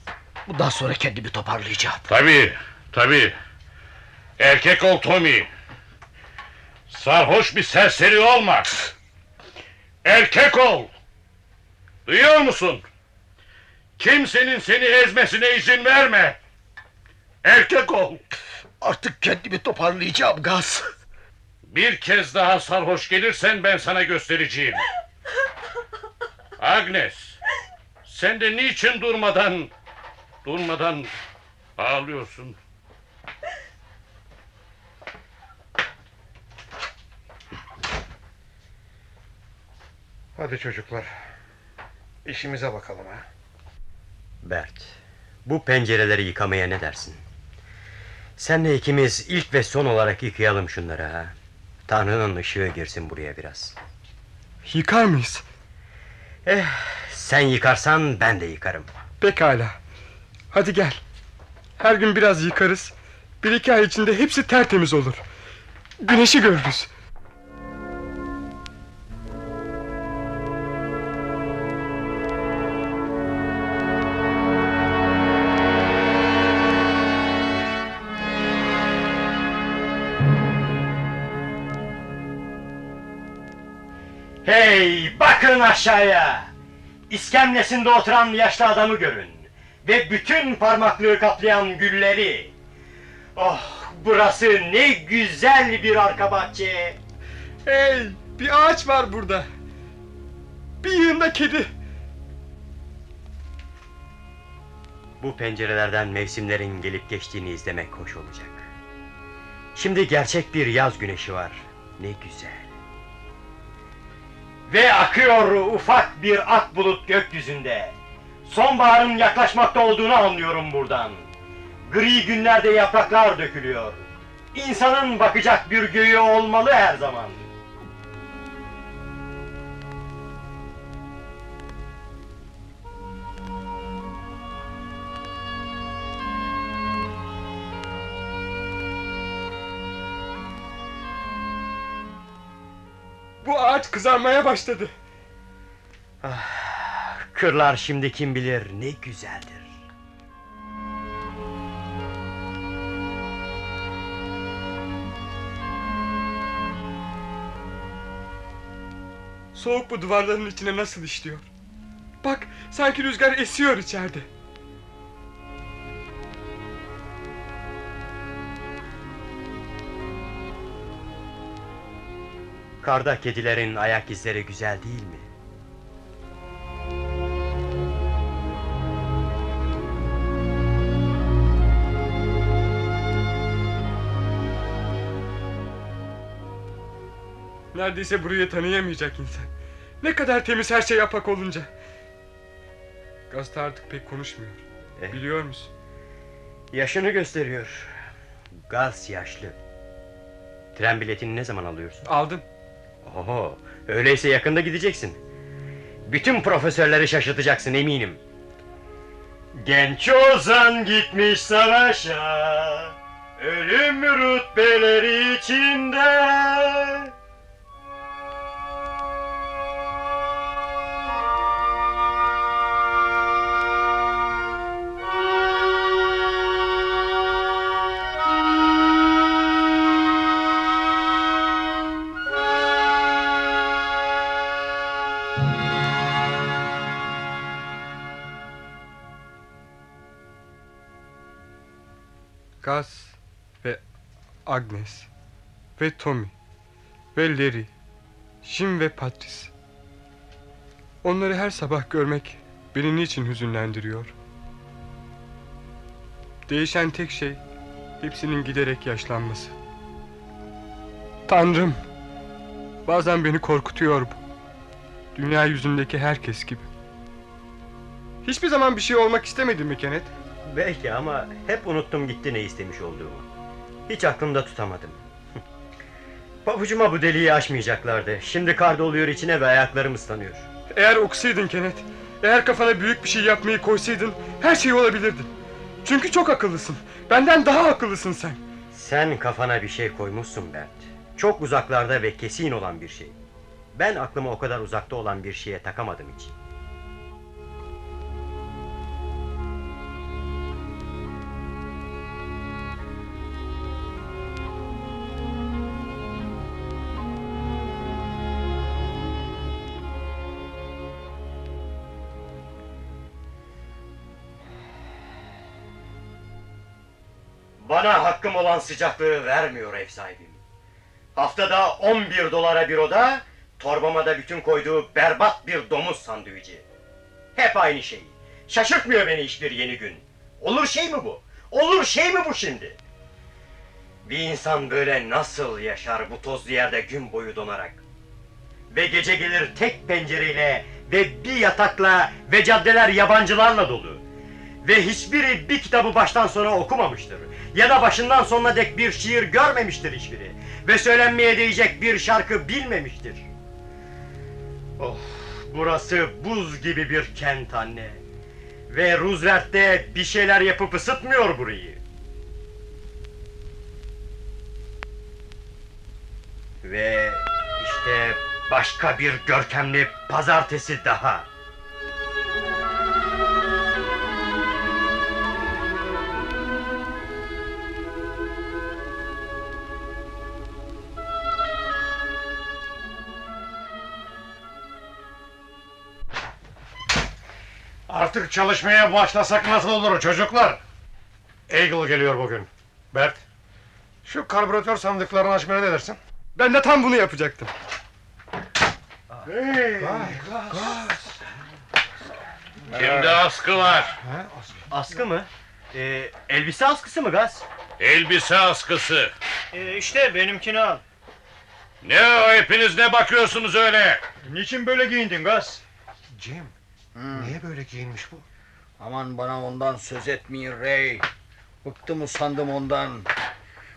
Bundan sonra kendimi toparlayacağım. Tabii, tabii. Erkek ol Tommy. Sarhoş bir serseri olma. Erkek ol. Duyuyor musun? Kimsenin seni ezmesine izin verme. Erkek ol. Artık kendimi toparlayacağım Gaz. Bir kez daha sarhoş gelirsen ben sana göstereceğim. Agnes, sen de niçin durmadan, durmadan ağlıyorsun? Hadi çocuklar. İşimize bakalım ha. Bert, bu pencereleri yıkamaya ne dersin? Senle ikimiz ilk ve son olarak yıkayalım şunları ha. Tanrı'nın ışığı girsin buraya biraz. Yıkar mıyız? Eh, sen yıkarsan ben de yıkarım. Pekala. Hadi gel. Her gün biraz yıkarız. Bir iki ay içinde hepsi tertemiz olur. Güneşi görürüz. Bakın aşağıya. İskemlesinde oturan yaşlı adamı görün. Ve bütün parmaklığı kaplayan gülleri. Oh burası ne güzel bir arka bahçe. Hey bir ağaç var burada. Bir yığında kedi. Bu pencerelerden mevsimlerin gelip geçtiğini izlemek hoş olacak. Şimdi gerçek bir yaz güneşi var. Ne güzel. Ve akıyor ufak bir ak bulut gökyüzünde. Sonbaharın yaklaşmakta olduğunu anlıyorum buradan. Gri günlerde yapraklar dökülüyor. İnsanın bakacak bir göğü olmalı her zaman. Ağaç kızarmaya başladı. Kırlar şimdi kim bilir ne güzeldir. Soğuk bu duvarların içine nasıl işliyor. Bak sanki rüzgar esiyor içeride. Karda kedilerin ayak izleri güzel değil mi? Neredeyse burayı tanıyamayacak insan. Ne kadar temiz her şey yapak olunca. Gazete artık pek konuşmuyor. Eh. Biliyor musun? Yaşını gösteriyor. Gaz yaşlı. Tren biletini ne zaman alıyorsun? Aldım. Oho, öyleyse yakında gideceksin. Bütün profesörleri şaşırtacaksın eminim. Genç Ozan gitmiş savaşa Ölüm rütbeleri içinde Gaz ve Agnes ve Tommy ve Larry, Jim ve Patrice. Onları her sabah görmek beni niçin hüzünlendiriyor? Değişen tek şey hepsinin giderek yaşlanması. Tanrım, bazen beni korkutuyor bu. Dünya yüzündeki herkes gibi. Hiçbir zaman bir şey olmak istemedin mi Kenneth? Belki ama hep unuttum gitti ne istemiş olduğumu. Hiç aklımda tutamadım. Pabucuma bu deliği aşmayacaklardı. Şimdi kar doluyor içine ve ayaklarım ıslanıyor. Eğer okusaydın Kenneth, eğer kafana büyük bir şey yapmayı koysaydın her şey olabilirdi. Çünkü çok akıllısın. Benden daha akıllısın sen. Sen kafana bir şey koymuşsun Bert. Çok uzaklarda ve kesin olan bir şey. Ben aklıma o kadar uzakta olan bir şeye takamadım hiç. Bana hakkım olan sıcaklığı vermiyor ev sahibim. Haftada 11 dolara bir oda, torbama da bütün koyduğu berbat bir domuz sandviçi. Hep aynı şey. Şaşırtmıyor beni hiçbir yeni gün. Olur şey mi bu? Olur şey mi bu şimdi? Bir insan böyle nasıl yaşar bu tozlu yerde gün boyu donarak? Ve gece gelir tek pencereyle ve bir yatakla ve caddeler yabancılarla dolu. Ve hiçbiri bir kitabı baştan sona okumamıştır. Ya da başından sonuna dek bir şiir görmemiştir hiçbiri. Ve söylenmeye değecek bir şarkı bilmemiştir. Oh, burası buz gibi bir kent anne. Ve Roosevelt de bir şeyler yapıp ısıtmıyor burayı. Ve işte başka bir görkemli pazartesi daha. Artık çalışmaya başlasak nasıl olur çocuklar? Eagle geliyor bugün. Bert, şu karbüratör sandıklarını açmaya ne dersin? Ben de tam bunu yapacaktım. Hey, Kimde askı var? Askı mı? Ee, elbise askısı mı Gaz? Elbise askısı. Ee, işte benimkini al. Ne o hepiniz ne bakıyorsunuz öyle? Niçin böyle giyindin Gaz? Jim, niye böyle giyinmiş bu? Aman bana ondan söz etmeyin Ray. Bıktım usandım ondan.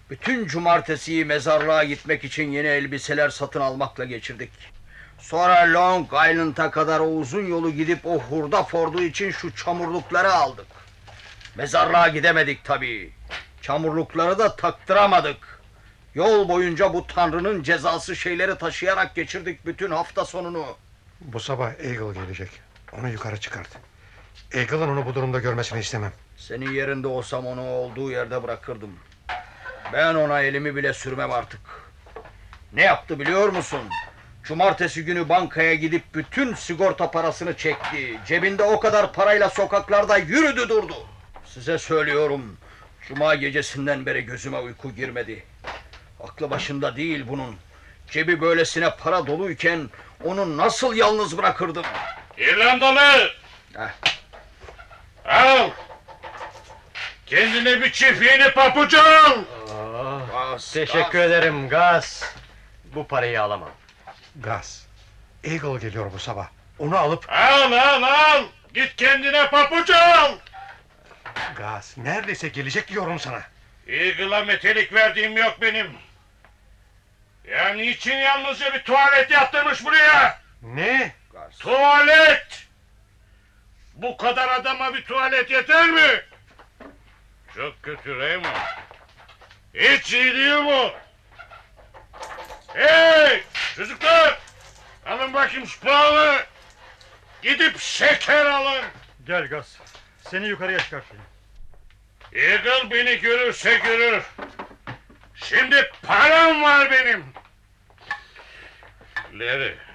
Bütün cumartesiyi mezarlığa gitmek için yeni elbiseler satın almakla geçirdik. Sonra Long Island'a kadar o uzun yolu gidip o hurda fordu için şu çamurlukları aldık. Mezarlığa gidemedik tabii. Çamurlukları da taktıramadık. Yol boyunca bu tanrının cezası şeyleri taşıyarak geçirdik bütün hafta sonunu. Bu sabah Eagle gelecek. Onu yukarı çıkart. Eagle'ın onu bu durumda görmesini istemem. Senin yerinde olsam onu olduğu yerde bırakırdım. Ben ona elimi bile sürmem artık. Ne yaptı biliyor musun? Cumartesi günü bankaya gidip bütün sigorta parasını çekti. Cebinde o kadar parayla sokaklarda yürüdü durdu. Size söylüyorum. Cuma gecesinden beri gözüme uyku girmedi. Aklı başında değil bunun. Cebi böylesine para doluyken onu nasıl yalnız bırakırdım? İrlandalı! Heh. Al! Kendine bir çift yeni papuç al! Gaz, Teşekkür ederim Gaz. Bu parayı alamam. Gaz. Eagle geliyor bu sabah. Onu alıp... Al al al! Git kendine papuç al! Gaz, neredeyse gelecek diyorum sana. Eagle'a metelik verdiğim yok benim. Ya niçin yalnızca bir tuvalet yaptırmış buraya? Ne? Tuvalet! Bu kadar adama bir tuvalet yeter mi? Çok kötü Raymond. Hiç iyi değil bu. Hey! Çocuklar! Alın bakayım şu pahalı. Gidip şeker alın. Gel Gaz. Seni yukarıya çıkartayım. Eagle beni görürse görür. Şimdi param var benim. Larry.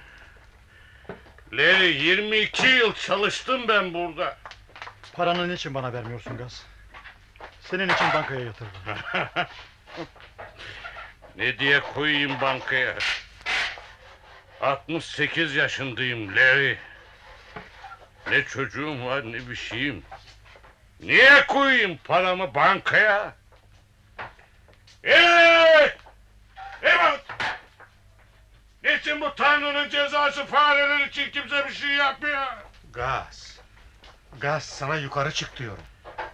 Larry 22 yıl çalıştım ben burada. Paranı niçin bana vermiyorsun Gaz? Senin için bankaya yatırdım. ne diye koyayım bankaya? 68 yaşındayım Larry. Ne çocuğum var ne bir şeyim. Niye koyayım paramı bankaya? Evet! Evet! Niçin bu Tanrı'nın cezası fareler için kimse bir şey yapmıyor? Gaz. Gaz sana yukarı çık diyorum.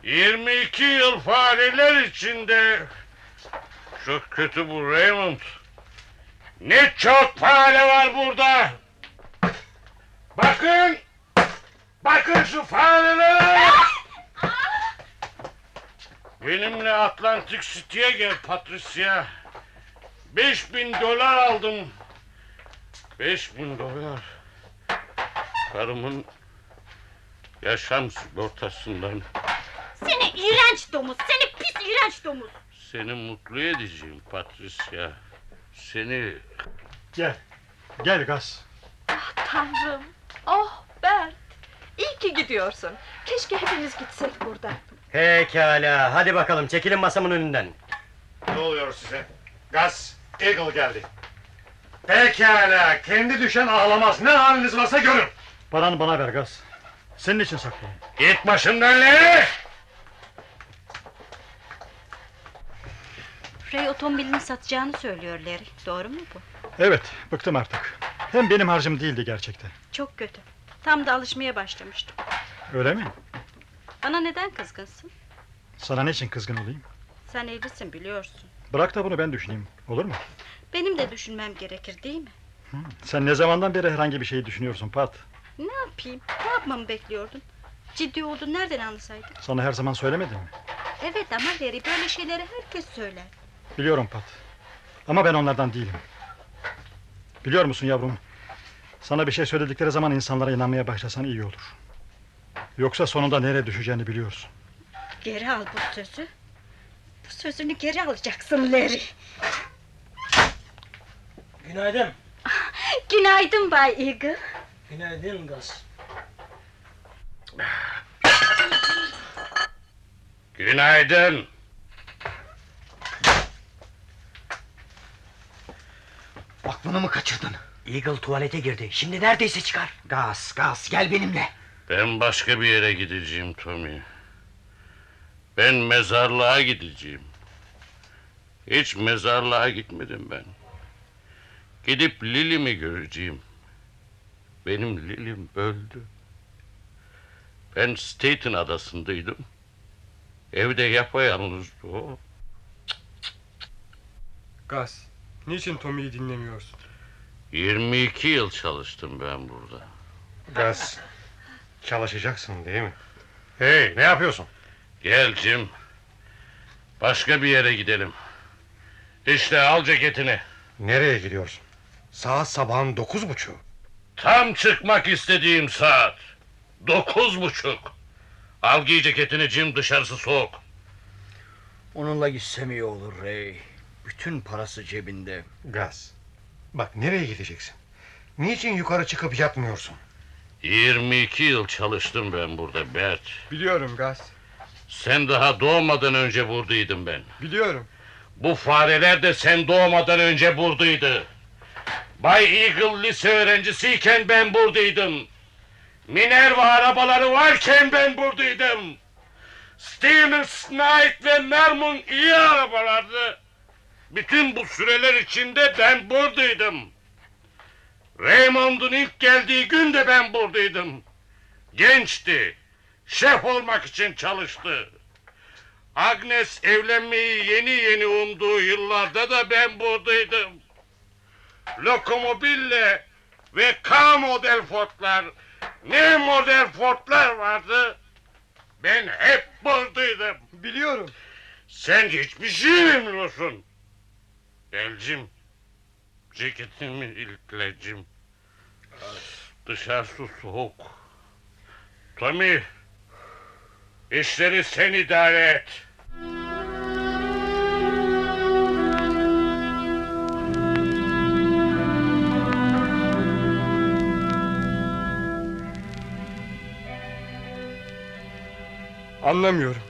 22 yıl fareler içinde. Çok kötü bu Raymond. Ne çok fare var burada. Bakın. Bakın şu farelere. Benimle Atlantic City'ye gel Patricia. 5000 dolar aldım. 5000 dolar. Karımın yaşam sigortasından Seni iğrenç domuz, seni pis iğrenç domuz. Seni mutlu edeceğim Patricia. Seni... Gel. Gel Gaz. Tanrım. Oh Bert. İyi ki gidiyorsun. Keşke hepimiz gitsek buradan. Pekala. Hadi bakalım çekilin masamın önünden. Ne oluyor size? Gaz, Eagle geldi. Pekala, kendi düşen ağlamaz. Ne haliniz varsa görün. Paranı bana ver Gaz. Senin için saklayayım. Git başımdan Larry! Ray otomobilini satacağını söylüyor Larry. Doğru mu bu? Evet, bıktım artık. Hem benim harcım değildi gerçekten. Çok kötü. Tam da alışmaya başlamıştım. Öyle mi? Bana neden kızgınsın? Sana niçin kızgın olayım? Sen evlisin biliyorsun. Bırak da bunu ben düşüneyim. Olur mu? Benim de düşünmem gerekir değil mi? Sen ne zamandan beri herhangi bir şeyi düşünüyorsun Pat? Ne yapayım? Ne yapmamı bekliyordun? Ciddi olduğunu nereden anlasaydın? Sana her zaman söylemedim mi? Evet ama Larry böyle şeyleri herkes söyler. Biliyorum Pat. Ama ben onlardan değilim. Biliyor musun yavrum? Sana bir şey söyledikleri zaman insanlara inanmaya başlasan iyi olur. Yoksa sonunda nereye düşeceğini biliyorsun. Geri al bu sözü. Bu sözünü geri alacaksın Larry. Günaydın. Günaydın Bay Eagle. Günaydın Gaz. Günaydın. Aklını mı kaçırdın? Eagle tuvalete girdi. Şimdi neredeyse çıkar. Gaz, gaz gel benimle. Ben başka bir yere gideceğim Tommy. Ben mezarlığa gideceğim. Hiç mezarlığa gitmedim ben. Gidip Lily'mi göreceğim. Benim Lily'm öldü. Ben Staten adasındaydım. Evde yapayalnızdı o. Gaz. Niçin Tommy'yi dinlemiyorsun? 22 yıl çalıştım ben burada. Gaz. Çalışacaksın değil mi? Hey ne yapıyorsun? Gel Jim. Başka bir yere gidelim. İşte al ceketini. Nereye gidiyorsun? Saat sabahın dokuz buçuğu. Tam çıkmak istediğim saat. Dokuz buçuk. Al giy ceketini Jim dışarısı soğuk. Onunla gitsem iyi olur Ray. Bütün parası cebinde. Gaz. Bak nereye gideceksin? Niçin yukarı çıkıp yatmıyorsun? 22 yıl çalıştım ben burada Bert. Biliyorum Gaz. Sen daha doğmadan önce buradaydım ben. Biliyorum. Bu fareler de sen doğmadan önce buradaydı. Bay Eagle lise öğrencisiyken ben buradaydım. Minerva arabaları varken ben buradaydım. Stevens, Knight ve Mermun iyi arabalardı. Bütün bu süreler içinde ben buradaydım. Raymond'un ilk geldiği gün de ben buradaydım. Gençti. Şef olmak için çalıştı. Agnes evlenmeyi yeni yeni umduğu yıllarda da ben buradaydım. Lokomobille ve K model Ford'lar, ne model Ford'lar vardı. Ben hep buradaydım. Biliyorum. Sen hiçbir şey bilmiyorsun. Elcim, ceketimi ilklecim. Dışarısı soğuk. Tommy, işleri sen idare et. Anlamıyorum.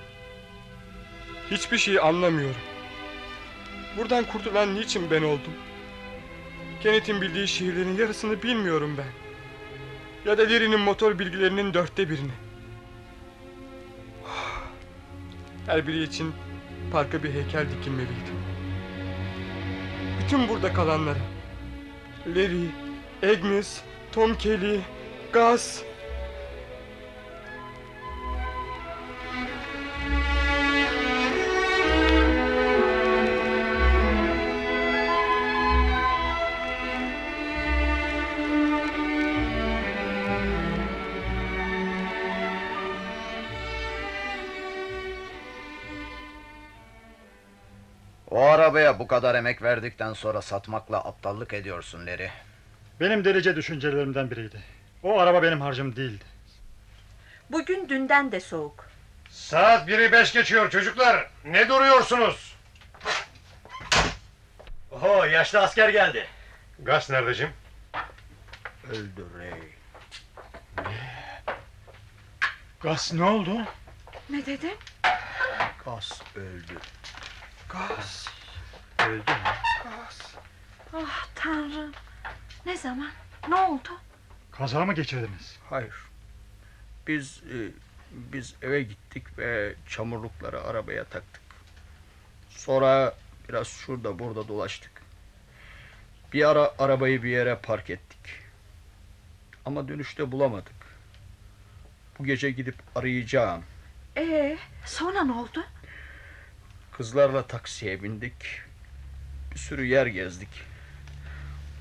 Hiçbir şeyi anlamıyorum. Buradan kurtulan niçin ben oldum? Kenneth'in bildiği şiirlerin yarısını bilmiyorum ben. Ya da Leary'nin motor bilgilerinin dörtte birini. Her biri için parka bir heykel dikilmeliydi. Bütün burada kalanlara. Larry, Agnes, Tom Kelly, Gus... arabaya bu kadar emek verdikten sonra satmakla aptallık ediyorsun Larry. Benim delice düşüncelerimden biriydi. O araba benim harcım değildi. Bugün dünden de soğuk. Saat biri beş geçiyor çocuklar. Ne duruyorsunuz? Oho yaşlı asker geldi. Gaz nerede Jim? Öldü Ray. Gas ne oldu? Ne dedin? Gas öldü. Gaz. Öldü mü? Gaz. Ah tanrım. Ne zaman? Ne oldu? Kaza mı geçirdiniz? Hayır. Biz e, biz eve gittik ve çamurlukları arabaya taktık. Sonra biraz şurada burada dolaştık. Bir ara arabayı bir yere park ettik. Ama dönüşte bulamadık. Bu gece gidip arayacağım. Ee, sonra ne oldu? Kızlarla taksiye bindik. Bir sürü yer gezdik.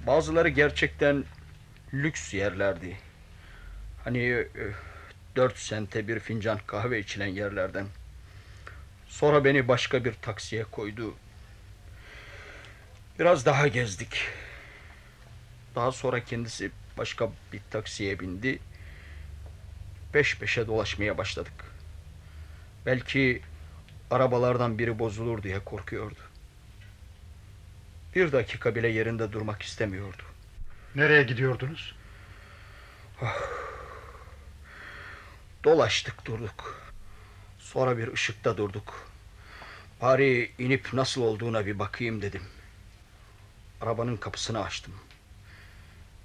Bazıları gerçekten lüks yerlerdi. Hani e, dört sente bir fincan kahve içilen yerlerden. Sonra beni başka bir taksiye koydu. Biraz daha gezdik. Daha sonra kendisi başka bir taksiye bindi. Peş peşe dolaşmaya başladık. Belki arabalardan biri bozulur diye korkuyordu. Bir dakika bile yerinde durmak istemiyordu. Nereye gidiyordunuz? Dolaştık durduk. Sonra bir ışıkta durduk. Bari inip nasıl olduğuna bir bakayım dedim. Arabanın kapısını açtım.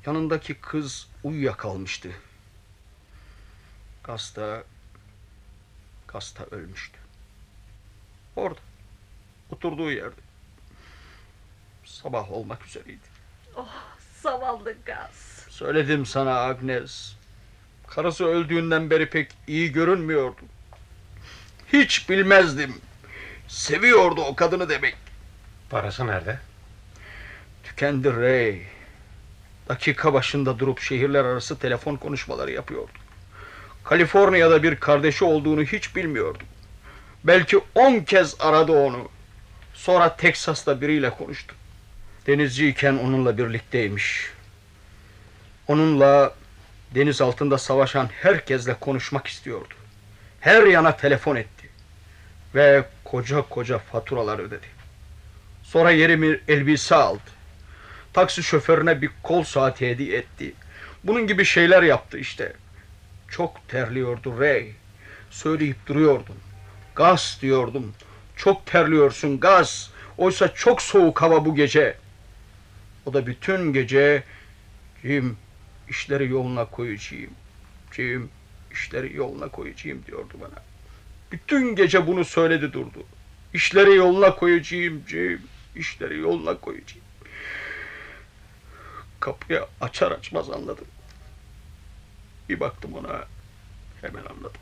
Yanındaki kız uyuyakalmıştı. Gasta, Gasta ölmüştü. Orada, oturduğu yerde. Sabah olmak üzereydi. Oh zavallı gaz. Söyledim sana Agnes. Karısı öldüğünden beri pek iyi görünmüyordu. Hiç bilmezdim. Seviyordu o kadını demek. Parası nerede? Tükendi Ray. Dakika başında durup şehirler arası telefon konuşmaları yapıyordu. Kaliforniya'da bir kardeşi olduğunu hiç bilmiyordum. Belki on kez aradı onu. Sonra Teksas'ta biriyle konuştu. Denizciyken onunla birlikteymiş. Onunla deniz altında savaşan herkesle konuşmak istiyordu. Her yana telefon etti. Ve koca koca faturalar ödedi. Sonra yeni bir elbise aldı. Taksi şoförüne bir kol saati hediye etti. Bunun gibi şeyler yaptı işte. Çok terliyordu Ray. Söyleyip duruyordum. Gaz diyordum. Çok terliyorsun gaz. Oysa çok soğuk hava bu gece. O da bütün gece Jim işleri yoluna koyacağım. Jim işleri yoluna koyacağım diyordu bana. Bütün gece bunu söyledi durdu. İşleri yoluna koyacağım Jim. İşleri yoluna koyacağım. Kapıyı açar açmaz anladım. Bir baktım ona hemen anladım.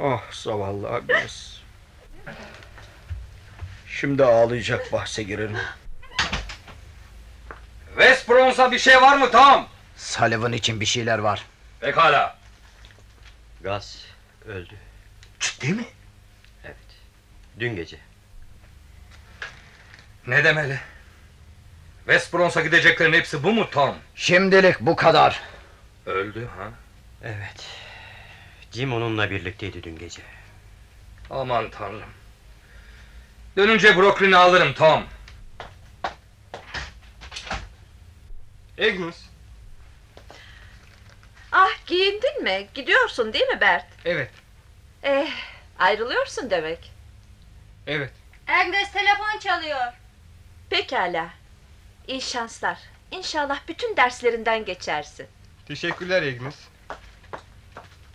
Ah zavallı Agnes. Şimdi ağlayacak bahse girelim. West Bronx'a bir şey var mı Tom? Sullivan için bir şeyler var. Pekala. Gaz öldü. Ciddi mi? Evet. Dün gece. Ne demeli? West Bronx'a gideceklerin hepsi bu mu Tom? Şimdilik bu kadar. Öldü ha? Evet. Jim onunla birlikteydi dün gece. Aman tanrım. Dönünce Brooklyn'i alırım Tom. Agnes. Ah giyindin mi? Gidiyorsun değil mi Bert? Evet. Eh ayrılıyorsun demek. Evet. Agnes telefon çalıyor. Pekala. İyi şanslar. İnşallah bütün derslerinden geçersin. Teşekkürler Agnes.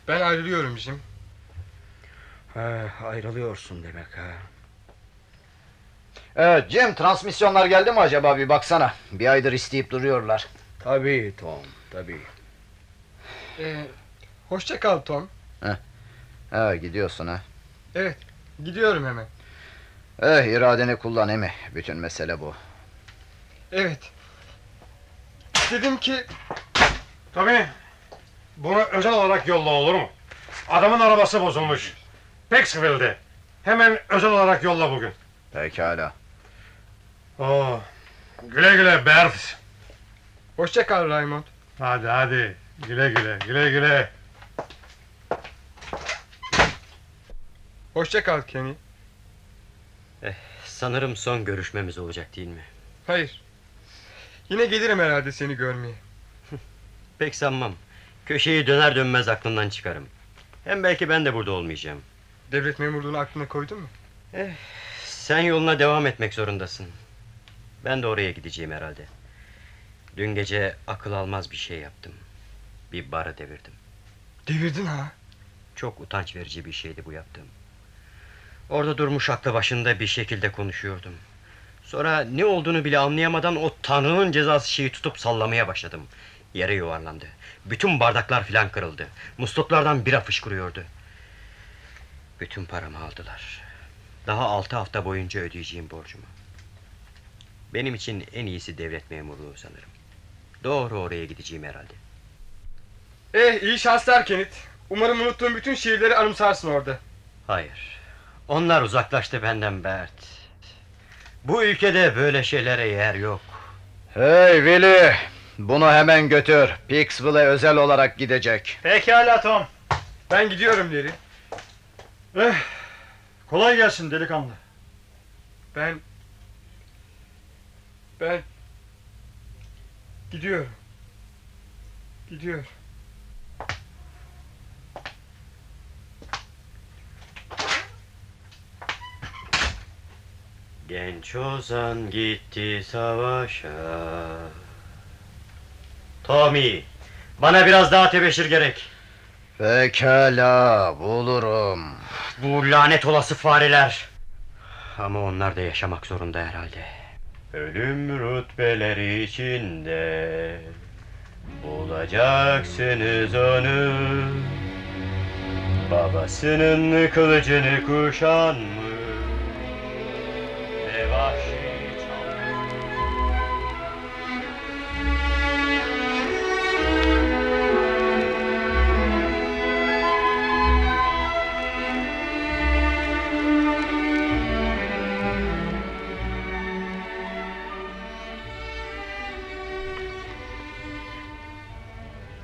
Ben ayrılıyorum Jim. Ha, ayrılıyorsun demek ha. Evet Cem transmisyonlar geldi mi acaba bir baksana. Bir aydır isteyip duruyorlar. Tabii Tom tabii. Ee, hoşça kal Tom. Ha gidiyorsun ha. Evet. Gidiyorum hemen. Eh iradeni kullan emi. Bütün mesele bu. Evet. Dedim ki Tabii. Bunu özel olarak yolla olur mu? Adamın arabası bozulmuş. Paxville'de. Hemen özel olarak yolla bugün. Pekala. Oo. Güle güle Bert. hoşça kal Raymond. Hadi hadi. Güle güle güle güle. Hoşça kal Kenny. Eh, sanırım son görüşmemiz olacak değil mi? Hayır. Yine gelirim herhalde seni görmeye. Pek sanmam. Köşeyi döner dönmez aklından çıkarım. Hem belki ben de burada olmayacağım. Devlet memurluğunu aklına koydun mu? Sen yoluna devam etmek zorundasın. Ben de oraya gideceğim herhalde. Dün gece akıl almaz bir şey yaptım. Bir barı devirdim. Devirdin ha. Çok utanç verici bir şeydi bu yaptığım. Orada durmuş aklı başında bir şekilde konuşuyordum. Sonra ne olduğunu bile anlayamadan o tanrının cezası şeyi tutup sallamaya başladım. Yere yuvarlandı. Bütün bardaklar filan kırıldı. Musluklardan bira fışkırıyordu. Bütün paramı aldılar. Daha altı hafta boyunca ödeyeceğim borcumu. Benim için en iyisi devlet memurluğu sanırım. Doğru oraya gideceğim herhalde. Eh iyi şanslar Kenneth. Umarım unuttuğum bütün şiirleri anımsarsın orada. Hayır. Onlar uzaklaştı benden Bert. Bu ülkede böyle şeylere yer yok. Hey Willy. Bunu hemen götür. Pixville'e özel olarak gidecek. Pekala Tom. Ben gidiyorum Larry. Eh, kolay gelsin delikanlı. Ben... Ben... Gidiyorum. Gidiyor. Genç Ozan gitti savaşa. Tommy, bana biraz daha tebeşir gerek. Pekala bulurum. Bu lanet olası fareler. Ama onlar da yaşamak zorunda herhalde. Ölüm rütbeleri içinde bulacaksınız onu. Babasının kılıcını kuşanmış.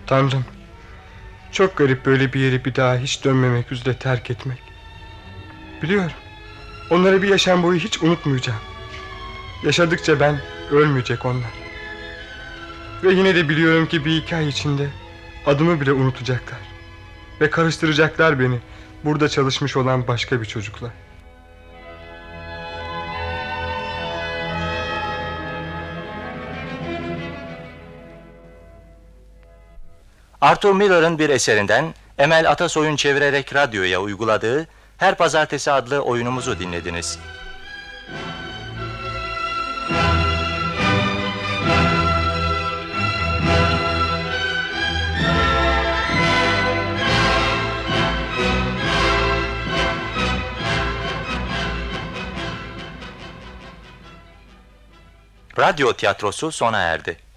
Tanrım. Çok garip böyle bir yeri bir daha hiç dönmemek üzere terk etmek. Biliyorum. Onları bir yaşam boyu hiç unutmayacağım. Yaşadıkça ben ölmeyecek onlar. Ve yine de biliyorum ki bir iki ay içinde adımı bile unutacaklar. Ve karıştıracaklar beni burada çalışmış olan başka bir çocukla. Arthur Miller'ın bir eserinden Emel Atasoy'un çevirerek radyoya uyguladığı Her Pazartesi adlı oyunumuzu dinlediniz. Radyo tiyatrosu sona erdi.